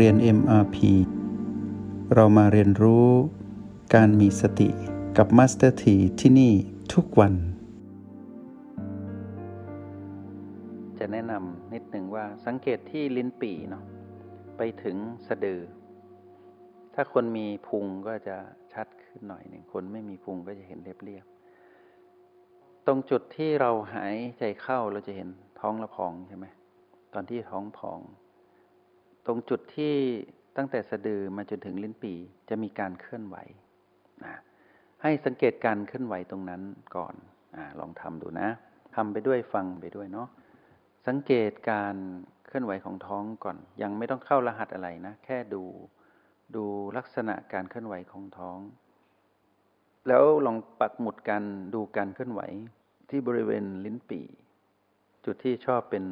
เรียน MRP เรามาเรียนรู้การมีสติกับ Master T ที่ที่นี่ทุกวัน จะแนะนำนิดหนึ่งว่าสังเกตที่ลิ้นปี่เนาะไปถึงสะดือ ถ้าคนมีพุงก็จะชัดขึ้นหน่อยหนึ่งคนไม่มีพุงก็จะเห็นเรียบๆตรงจุดที่เราหายใจเข้าเราจะเห็นท้องละพองใช่ไหมตอนที่ท้องพอง ตรงจุดที่ตั้งแต่สะดือมาจนถึงลิ้นปีจะมีการเคลื่อนไหวนะให้สังเกตการเคลื่อนไหวตรงนั้นก่อนอลองทำดูนะทำไปด้วยฟังไปด้วยเนาะสังเกตการเคลื่อนไหวของท้องก่อน ยังไม่ต้องเข้ารหัสอะไรนะ แค่ดู ดูลักษณะการเคลื่อนไหวของท้อง แล้วลองปักหมุดกันดูการเคลื่อนไหวที่บริเวณลิ้นปี่จุดที่ชอบเป็น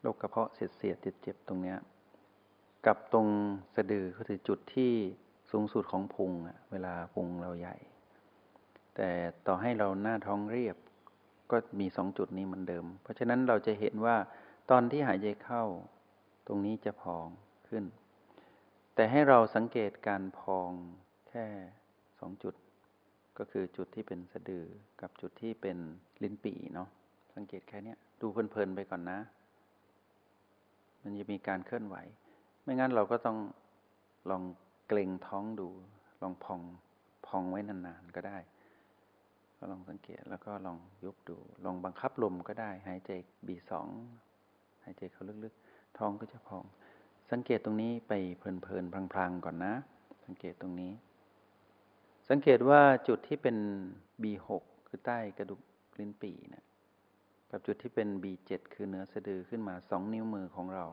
โรคกระเพาะเสียดเสียดเจ็บตรงเนี้ย กับตรงสะดือก็คือจุดที่สูงสุดของพุงอะเวลาพุงเราใหญ่ แต่ต่อให้เราหน้าท้องเรียบก็มีสองจุดนี้เหมือนเดิม เพราะฉะนั้นเราจะเห็นว่าตอนที่หายใจเข้า ตรงนี้จะพองขึ้น แต่ให้เราสังเกตการพองแค่สองจุด ก็คือจุดที่เป็นสะดือกับจุดที่เป็นลิ้นปี่เนาะสังเกตแค่นี้ดูเพลินๆไปก่อนนะ มันจะมีการเคลื่อนไหว ไม่งั้นเราก็ต้องลองเกรงท้องดู ลองพองพองไว้นานๆก็ได้ ก็ลองสังเกตแล้วก็ลองยุบดู ลองบังคับลมก็ได้ หายใจบีสองหายใจเข้าลึกๆ ท้องก็จะพอง สังเกตตรงนี้ไปเพลินๆพลางๆก่อนนะ สังเกตตรงนี้ สังเกตว่าจุดที่เป็น B6 คือใต้กระดูกลิ้นปี่นะกับจุดที่เป็น B7 คือเนื้อสะดือขึ้นมาสองนิ้วมือของเรา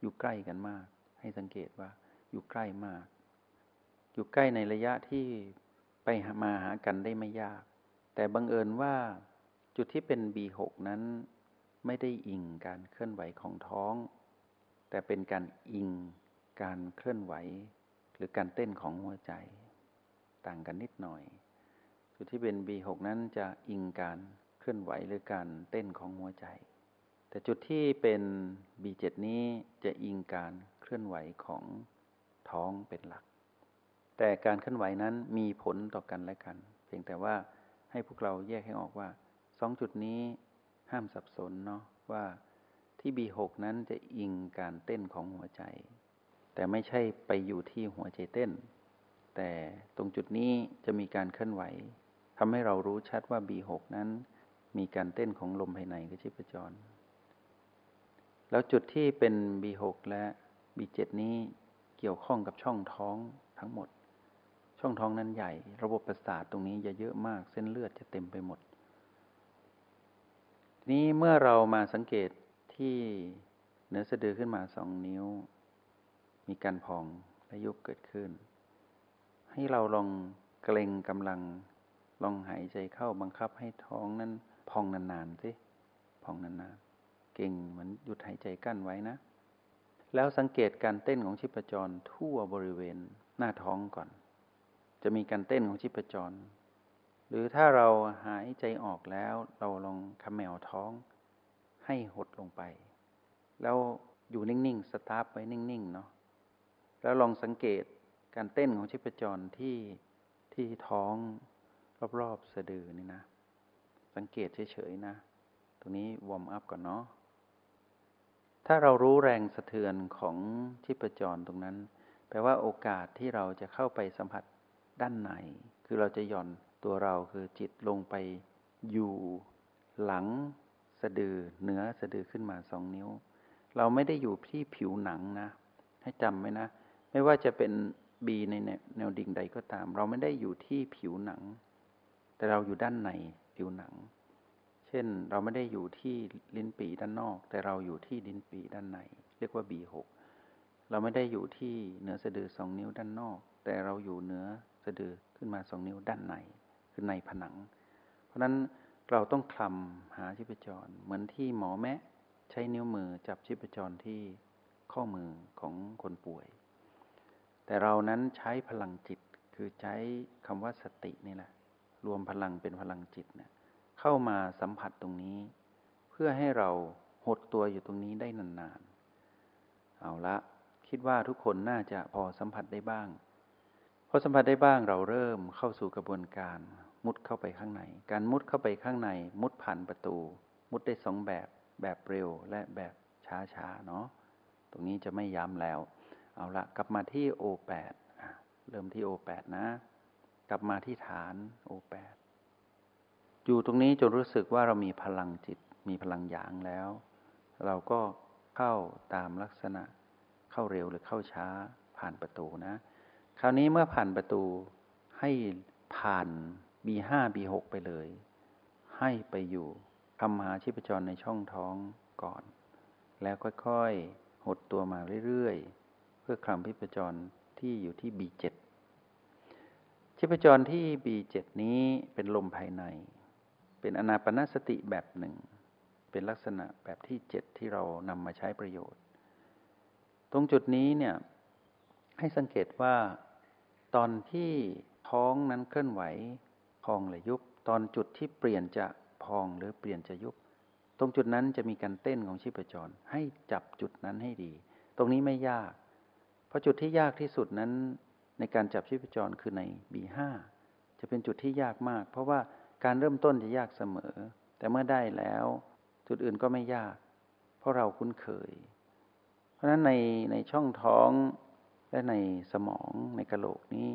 อยู่ใกล้กันมาก ให้สังเกตว่า อยู่ใกล้มาก อยู่ใกล้ในระยะที่ไปมาหากันได้ไม่ยาก แต่บังเอิญว่าจุดที่เป็น B6 นั้นไม่ได้อิงการเคลื่อนไหวของท้อง แต่เป็นการอิงการเคลื่อนไหว หรือการเต้นของหัวใจ ต่างกันนิดหน่อย จุดที่เป็น B6 นั้นจะอิงการเคลื่อนไหวหรือการเต้นของหัวใจ แต่จุดที่เป็น B7 นี้จะอิงการเคลื่อนไหวของท้องเป็นหลัก แต่การเคลื่อนไหวนั้นมีผลต่อกันและกัน เพียงแต่ว่าให้พวกเราแยกให้ออกว่าสองจุดนี้ห้ามสับสนเนาะว่าที่ B6 นั้นจะอิงการเต้นของหัวใจ แต่ไม่ใช่ไปอยู่ที่หัวใจเต้น แต่ตรงจุดนี้จะมีการเคลื่อนไหวทำให้เรารู้ชัดว่า B6 นั้น มีการเต้นของลมภายในคือชีพจร แล้วจุดที่เป็น B6 และ B7 นี้เกี่ยวข้องกับช่องท้องทั้งหมด ช่องท้องนั้นใหญ่ ระบบประสาทตรงนี้จะเยอะมาก เส้นเลือดจะเต็มไปหมดนี้เมื่อเรามาสังเกตที่เนื้อสะดือขึ้นมาสองนิ้ว มีการพองและยุบเกิดขึ้น ให้เราลองเกรงกำลังลองหายใจเข้าบังคับให้ท้องนั้นพองนานๆสิพองนานๆ ก่งเหมือนหยุดหายใจกั้นไว้นะ แล้วสังเกตการเต้นของชีพจรทั่วบริเวณหน้าท้องก่อน จะมีการเต้นของชีพจร หรือถ้าเราหายใจออกแล้วเราลองคำแมวท้องให้หดลงไป แล้วอยู่นิ่งๆ สตาร์ทไว้นิ่งๆ เนาะแล้วลองสังเกตการเต้นของชีพจรที่ที่ท้องรอบๆสะดือนี่นะ สังเกตเฉยๆนะ ตรงนี้วอร์มอัพก่อนเนาะ ถ้าเรารู้แรงสะเทือนของชีพจรตรงนั้น แปลว่าโอกาสที่เราจะเข้าไปสัมผัสด้านในคือเราจะหย่อนตัวเราคือจิตลงไปอยู่หลังสะดือเหนือสะดือขึ้นมาสองนิ้ว เราไม่ได้อยู่ที่ผิวหนังนะ ให้จำไว้นะ ไม่ว่าจะเป็นบีในแนวดิ่งใดก็ตาม เราไม่ได้อยู่ที่ผิวหนัง แต่เราอยู่ด้านในผิวหนัง เช่นเราไม่ได้อยู่ที่ลิ้นปีด้านนอก แต่เราอยู่ที่ลิ้นปีด้านใน เรียกว่า B6 เราไม่ได้อยู่ที่เหนือสะดือสองนิ้วด้านนอก แต่เราอยู่เหนือสะดือขึ้นมาสองนิ้วด้านใน คือในผนัง เพราะนั้นเราต้องคลำหาชีพจร เหมือนที่หมอแมะใช้นิ้วมือจับชีพจรที่ข้อมือของคนป่วย แต่เรานั้นใช้พลังจิตคือใช้คำว่าสตินี่แหละ รวมพลังเป็นพลังจิตเนะี่ย เข้ามาสัมผัสตรงนี้ เพื่อให้เราหดตัวอยู่ตรงนี้ได้นานๆ เอาละคิดว่าทุกคนน่าจะพอสัมผัสได้บ้าง พอสัมผัสได้บ้างเราเริ่มเข้าสู่กระบวนการ มุดเข้าไปข้างใน การมุดเข้าไปข้างใน มุดผ่านประตู มุดได้สองแบบแบบเร็วและแบบช้าๆเนาะตรงนี้จะไม่ย้ำแล้ว เอาละกลับมาที่ O8 เริ่มที่ O8 นะ กลับมาที่ฐาน O8 อ อยู่ตรงนี้จนรู้สึกว่าเรามีพลังจิต มีพลังหยางแล้ว เราก็เข้าตามลักษณะ เข้าเร็วหรือเข้าช้าผ่านประตูนะ คราวนี้เมื่อผ่านประตูให้ผ่าน B5 B6 ไปเลย ให้ไปอยู่ทำหาชีพจรในช่องท้องก่อน แล้วค่อยๆ หดตัวมาเรื่อยๆ เพื่อคลำชีพจรที่อยู่ที่ B7 ชีพจรที่ B7 นี้เป็นลมภายใน เป็นอนาปนาสติแบบหนึ่ง เป็นลักษณะแบบที่เจ็ดที่เรานำมาใช้ประโยชน์ ตรงจุดนี้เนี่ยให้สังเกตว่าตอนที่ท้องนั้นเคลื่อนไหวพองหรือยุบ ตอนจุดที่เปลี่ยนจะพองหรือเปลี่ยนจะยุบ ตรงจุดนั้นจะมีการเต้นของชีพจร ให้จับจุดนั้นให้ดี ตรงนี้ไม่ยาก เพราะจุดที่ยากที่สุดนั้นในการจับชีพจรคือใน B5 จะเป็นจุดที่ยากมาก เพราะว่า การเริ่มต้นจะยากเสมอ แต่เมื่อได้แล้ว จุดอื่นก็ไม่ยาก เพราะเราคุ้นเคย เพราะฉะนั้นในในช่องท้องและในสมองในกระโหลกนี้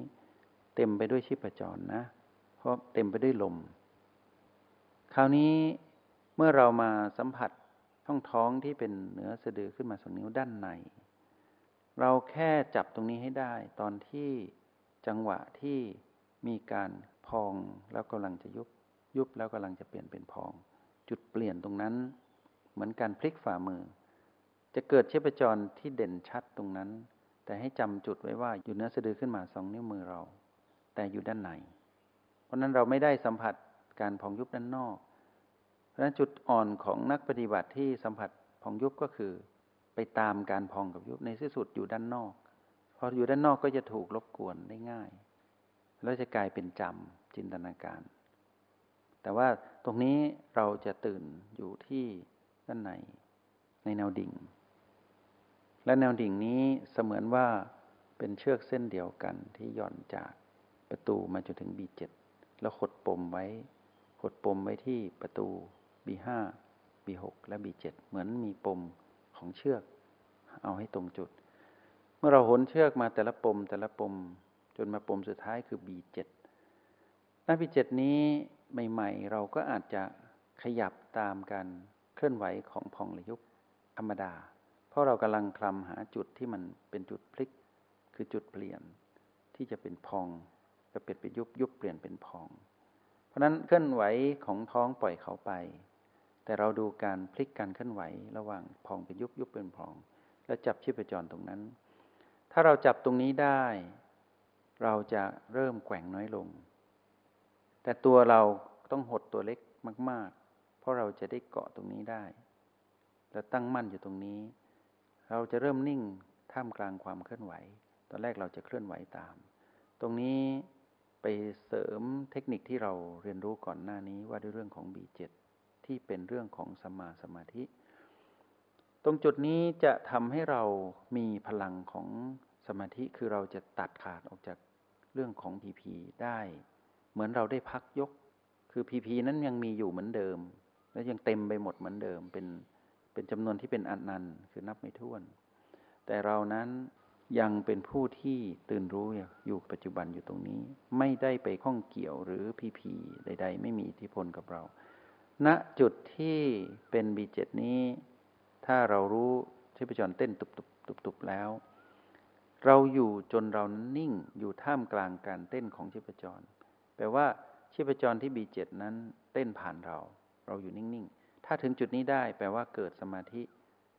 เต็มไปด้วยชีพจรนะ เพราะเต็มไปด้วยลม คราวนี้เมื่อเรามาสัมผัสช่องท้องที่เป็นเหนือสะดือขึ้นมาสองนิ้วด้านใน เราแค่จับตรงนี้ให้ได้ ตอนที่จังหวะที่มีการ พองแล้วกำลังจะยุบยุบแล้วกำลังจะเปลี่ยนเป็นพอง จุดเปลี่ยนตรงนั้น เหมือนการพลิกฝ่ามือ จะเกิดเชพจรที่เด่นชัดตรงนั้น แต่ให้จำจุดไว้ว่าอยู่เนื้อสะดือขึ้นมาสองนิ้วมือเรา แต่อยู่ด้านในเพราะนั้นเราไม่ได้สัมผัสการพองยุบด้านนอก เพราะนั้นจุดอ่อนของนักปฏิบัติที่สัมผัสพองยุบก็คือ ไปตามการพองกับยุบในที่สุดอยู่ด้านนอก พออยู่ด้านนอกก็จะถูกรบกวนได้ง่าย แล้วจะกลายเป็นจำจินตนาการ แต่ว่าตรงนี้เราจะตื่นอยู่ที่ด้านในในแนวดิ่ง และแนวดิ่งนี้เสมือนว่าเป็นเชือกเส้นเดียวกันที่หย่อนจากประตูมาจนถึง B7 แล้วขดปมไว้ ขดปมไว้ที่ประตู B5 B6 และ B7 เหมือนมีปมของเชือก เอาให้ตรงจุด เมื่อเราหนเชือกมาแต่ละปมแต่ละปม จนมาปมสุดท้ายคือ B7 หน้า B7 นี้ใหม่ ๆ เราก็อาจจะขยับตามการเคลื่อนไหวของพองหรือยุบธรรมดา เพราะเรากำลังคลำหาจุดที่มันเป็นจุดพลิก คือจุดเปลี่ยนที่จะเป็นพองก็เปลี่ยนเป็นยุบยุบเปลี่ยนเป็นพอง เพราะนั้นเคลื่อนไหวของท้องปล่อยเขาไป แต่เราดูการพลิกการเคลื่อนไหวระหว่างพองเป็นยุบยุบเป็นพอง แล้วจับชีพจรตรงนั้น ถ้าเราจับตรงนี้ได้ เราจะเริ่มแกว่งน้อยลง แต่ตัวเราต้องหดตัวเล็กมาก ๆ เพราะเราจะได้เกาะตรงนี้ได้ และตั้งมั่นอยู่ตรงนี้ เราจะเริ่มนิ่งท่ามกลางความเคลื่อนไหว ตอนแรกเราจะเคลื่อนไหวตาม ตรงนี้ไปเสริมเทคนิคที่เราเรียนรู้ก่อนหน้านี้ว่าด้วยเรื่องของ B7 ที่เป็นเรื่องของสมาสมาธิ ตรงจุดนี้จะทำให้เรามีพลังของสมาธิคือเราจะตัดขาดออกจาก เรื่องของพีพีได้ เหมือนเราได้พักยก คือพีพีนั้นยังมีอยู่เหมือนเดิม และยังเต็มไปหมดเหมือนเดิม เป็นเป็นจำนวนที่เป็นอันนันคือนับไม่ถ้วน แต่เรานั้นยังเป็นผู้ที่ตื่นรู้อยู่ปัจจุบันอยู่ตรงนี้ ไม่ได้ไปข้องเกี่ยวหรือพีพีใด ๆ ไม่มีอิทธิพลกับเราณจุดที่เป็นบีเจ็ดนี้ ถ้าเรารู้ชีพจรเต้นตุบตุบตุบตุบแล้ว เราอยู่จนเรานิ่งอยู่ท่ามกลางการเต้นของชีพจร แปลว่าชีพจรที่ B7 นั้นเต้นผ่านเรา เราอยู่นิ่งๆ ถ้าถึงจุดนี้ได้แปลว่าเกิดสมาธิ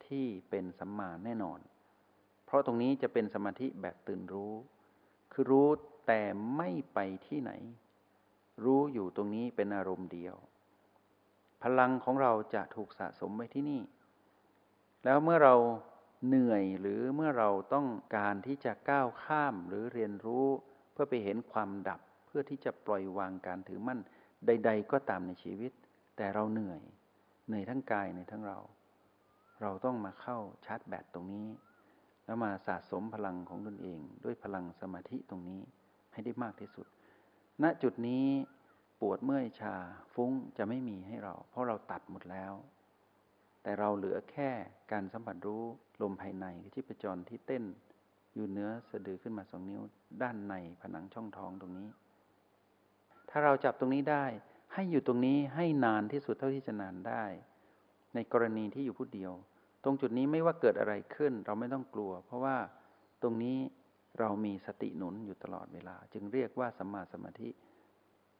ที่เป็นสัมมาแน่นอน เพราะตรงนี้จะเป็นสมาธิแบบตื่นรู้ คือรู้แต่ไม่ไปที่ไหน รู้อยู่ตรงนี้เป็นอารมณ์เดียว พลังของเราจะถูกสะสมไว้ที่นี่ แล้วเมื่อเรา เหนื่อยหรือเมื่อเราต้องการที่จะก้าวข้ามหรือเรียนรู้ เพื่อไปเห็นความดับ เพื่อที่จะปล่อยวางการถือมั่นใด ๆ ก็ตามในชีวิต แต่เราเหนื่อย เหนื่อยทั้งกายในทั้งเรา เราต้องมาเข้าชาร์จแบตตรงนี้ แล้วมาสะสมพลังของตนเอง ด้วยพลังสมาธิตรงนี้ให้ได้มากที่สุด ณจุดนี้ปวดเมื่อยชาฟุ้งจะไม่มีให้เรา เพราะเราตัดหมดแล้ว แต่เราเหลือแค่การสัมผัสรู้ ลมภายในที่ประจรที่เต้นอยู่เนื้อสะดือขึ้นมาสองนิ้ว ด้านในผนังช่องท้องตรงนี้ ถ้าเราจับตรงนี้ได้ ให้อยู่ตรงนี้ให้นานที่สุดเท่าที่จะนานได้ ในกรณีที่อยู่ผู้เดียว ตรงจุดนี้ไม่ว่าเกิดอะไรขึ้น เราไม่ต้องกลัว เพราะว่าตรงนี้เรามีสติหนุนอยู่ตลอดเวลา จึงเรียกว่าสัมมาสมาธิ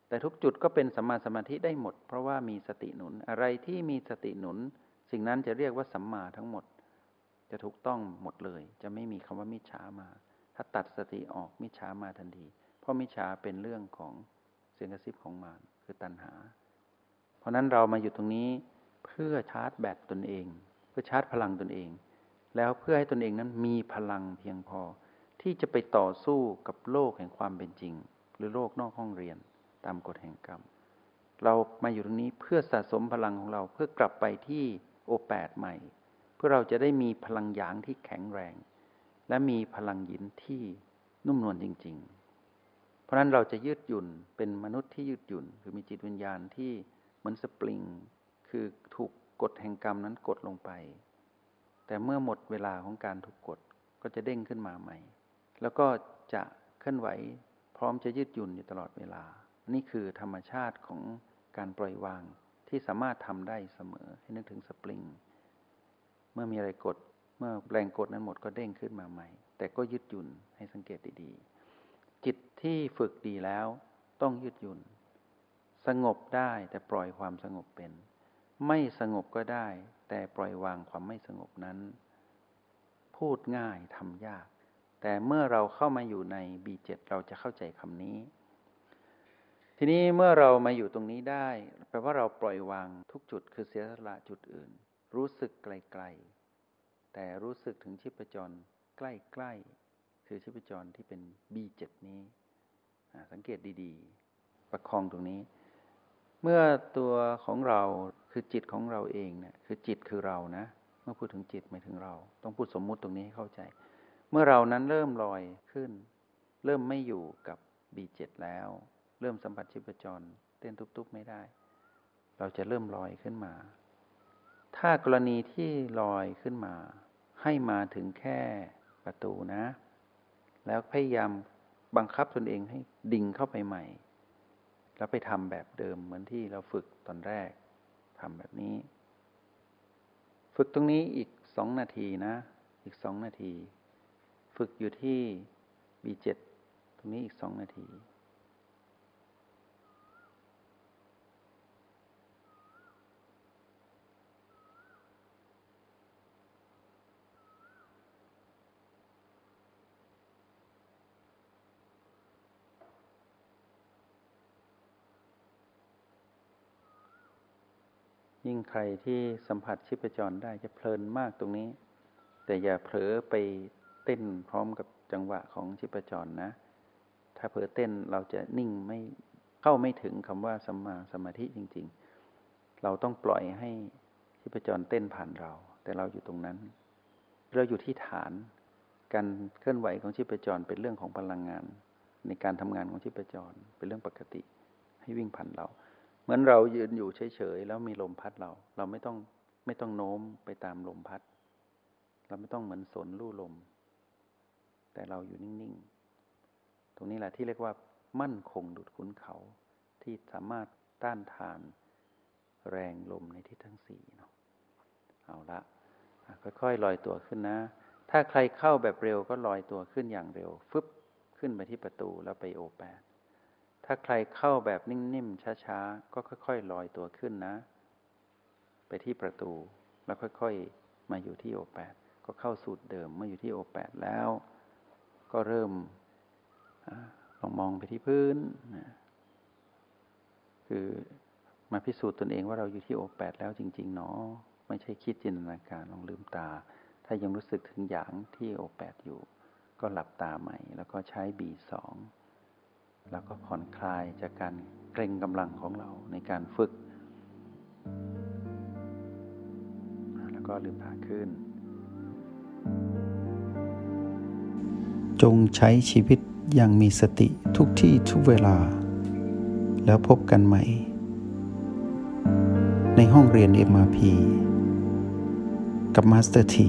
แต่ทุกจุดก็เป็นสัมมาสมาธิได้หมด เพราะว่ามีสติหนุนอะไรที่มีสติหนุน สิ่งนั้นจะเรียกว่าสัมมาทั้งหมด จะถูกต้องหมดเลย จะไม่มีคำว่ามิจฉามา ถ้าตัดสติออกมิจฉามาทันที เพราะมิจฉาเป็นเรื่องของเสียงกระซิบของมารคือตัณหา เพราะนั้นเรามาอยู่ตรงนี้เพื่อชาร์จแบตตนเอง เพื่อชาร์จพลังตนเอง แล้วเพื่อให้ตนเองนั้นมีพลังเพียงพอ ที่จะไปต่อสู้กับโลกแห่งความเป็นจริง หรือโลกนอกห้องเรียนตามกฎแห่งกรรม เรามาอยู่ตรงนี้เพื่อสะสมพลังของเราเพื่อกลับไปที่โอแปดใหม่ เพื่อเราจะได้มีพลังหยางที่แข็งแรง และมีพลังหยินที่นุ่มนวลจริง ๆ เพราะนั้นเราจะยืดหยุ่นเป็นมนุษย์ที่ยืดหยุ่นคือมีจิตวิญญาณที่เหมือนสปริง คือถูกกฎแห่งกรรมนั้นกดลงไป แต่เมื่อหมดเวลาของการถูกกดก็จะเด้งขึ้นมาใหม่ แล้วก็จะเคลื่อนไหว พร้อมจะยืดหยุ่นอยู่ตลอดเวลา นี่คือธรรมชาติของการปล่อยวางที่สามารถทำได้เสมอให้นึกถึงสปริง เมื่อมีอะไรกด เมื่อแรงกดนั้นหมดก็เด้งขึ้นมาใหม่ แต่ก็ยืดหยุ่นให้สังเกตดีๆ จิตที่ฝึกดีแล้วต้องยืดหยุ่น สงบได้แต่ปล่อยความสงบเป็น ไม่สงบก็ได้ แต่ปล่อยวางความไม่สงบนั้น พูดง่ายทำยาก แต่เมื่อเราเข้ามาอยู่ใน B7 เราจะเข้าใจคำนี้ ทีนี้เมื่อเรามาอยู่ตรงนี้ได้ แปลว่าเราปล่อยวางทุกจุดคือเสียสละจุดอื่น รู้สึกไกลๆ แต่รู้สึกถึงชิพจรใกล้ๆ คือชิพจรที่เป็น B7 นี้ สังเกตดีๆ ประคองตรงนี้ เมื่อตัวของเราคือจิตของเราเองเนี่ยคือจิตคือเรานะ เมื่อพูดถึงจิตหมายถึงเรา ต้องพูดสมมุติตรงนี้ให้เข้าใจ เมื่อเรานั้นเริ่มลอยขึ้น เริ่มไม่อยู่กับ B7 แล้ว เริ่มสัมผัสชีพจร เต้นทุบๆไม่ได้ เราจะเริ่มลอยขึ้นมา ถ้ากรณีที่ลอยขึ้นมา ให้มาถึงแค่ประตูนะ แล้วพยายามบังคับตนเองให้ดิ่งเข้าไปใหม่ แล้วไปทำแบบเดิมเหมือนที่เราฝึกตอนแรกทำแบบนี้ ฝึกตรงนี้อีกสองนาทีนะ อีกสองนาที ฝึกอยู่ที่ B7 ตรงนี้อีกสองนาที ยิ่งใครที่สัมผัสชีพจรได้จะเพลินมากตรงนี้ แต่อย่าเผลอไปเต้นพร้อมกับจังหวะของชีพจรนะ ถ้าเผลอเต้นเราจะนิ่งไม่เข้าไม่ถึงคำว่าสัมมาสมาธิจริง ๆ เราต้องปล่อยให้ชีพจรเต้นผ่านเรา แต่เราอยู่ตรงนั้น เราอยู่ที่ฐาน การเคลื่อนไหวของชีพจรเป็นเรื่องของพลังงาน ในการทำงานของชีพจรเป็นเรื่องปกติ ให้วิ่งผ่านเรา เหมือนเรายืนอยู่เฉยๆแล้วมีลมพัดเรา เราไม่ต้องไม่ต้องโน้มไปตามลมพัด เราไม่ต้องเหมือนสนลู่ลม แต่เราอยู่นิ่งๆ ตรงนี้แหละที่เรียกว่า มั่นคงดุดขุนเขา ที่สามารถต้านทานแรงลมในทิศทั้งสี่เนาะเอาละค่อยๆลอยตัวขึ้นนะ ถ้าใครเข้าแบบเร็วก็ลอยตัวขึ้นอย่างเร็ว ฟึบขึ้นไปที่ประตูแล้วไปโอแปด ถ้าใครเข้าแบบนิ่ม ๆ ช้า ๆ ก็ค่อย ๆ ลอยตัวขึ้นนะ ไปที่ประตูแล้วค่อย ๆ มาอยู่ที่โอแปดก็เข้าสูตรเดิมเมื่ออยู่ที่โอแปดแล้ว ก็เริ่มลองมองไปที่พื้นนะคือมาพิสูจน์ตนเองว่าเราอยู่ที่โอแปดแล้วจริง ๆ เนาะไม่ใช่คิดจินตนาการลองลืมตา ถ้ายังรู้สึกถึงอย่างที่โอแปดอยู่ ก็หลับตาใหม่ แล้วก็ใช้บีสอง แล้วก็ผ่อนคลายจากการเกรงกำลังของเราในการฝึก แล้วก็ลืมตาขึ้น จงใช้ชีวิตอย่างมีสติทุกที่ทุกเวลา แล้วพบกันใหม่ ในห้องเรียน MRP กับมาสเตอร์ที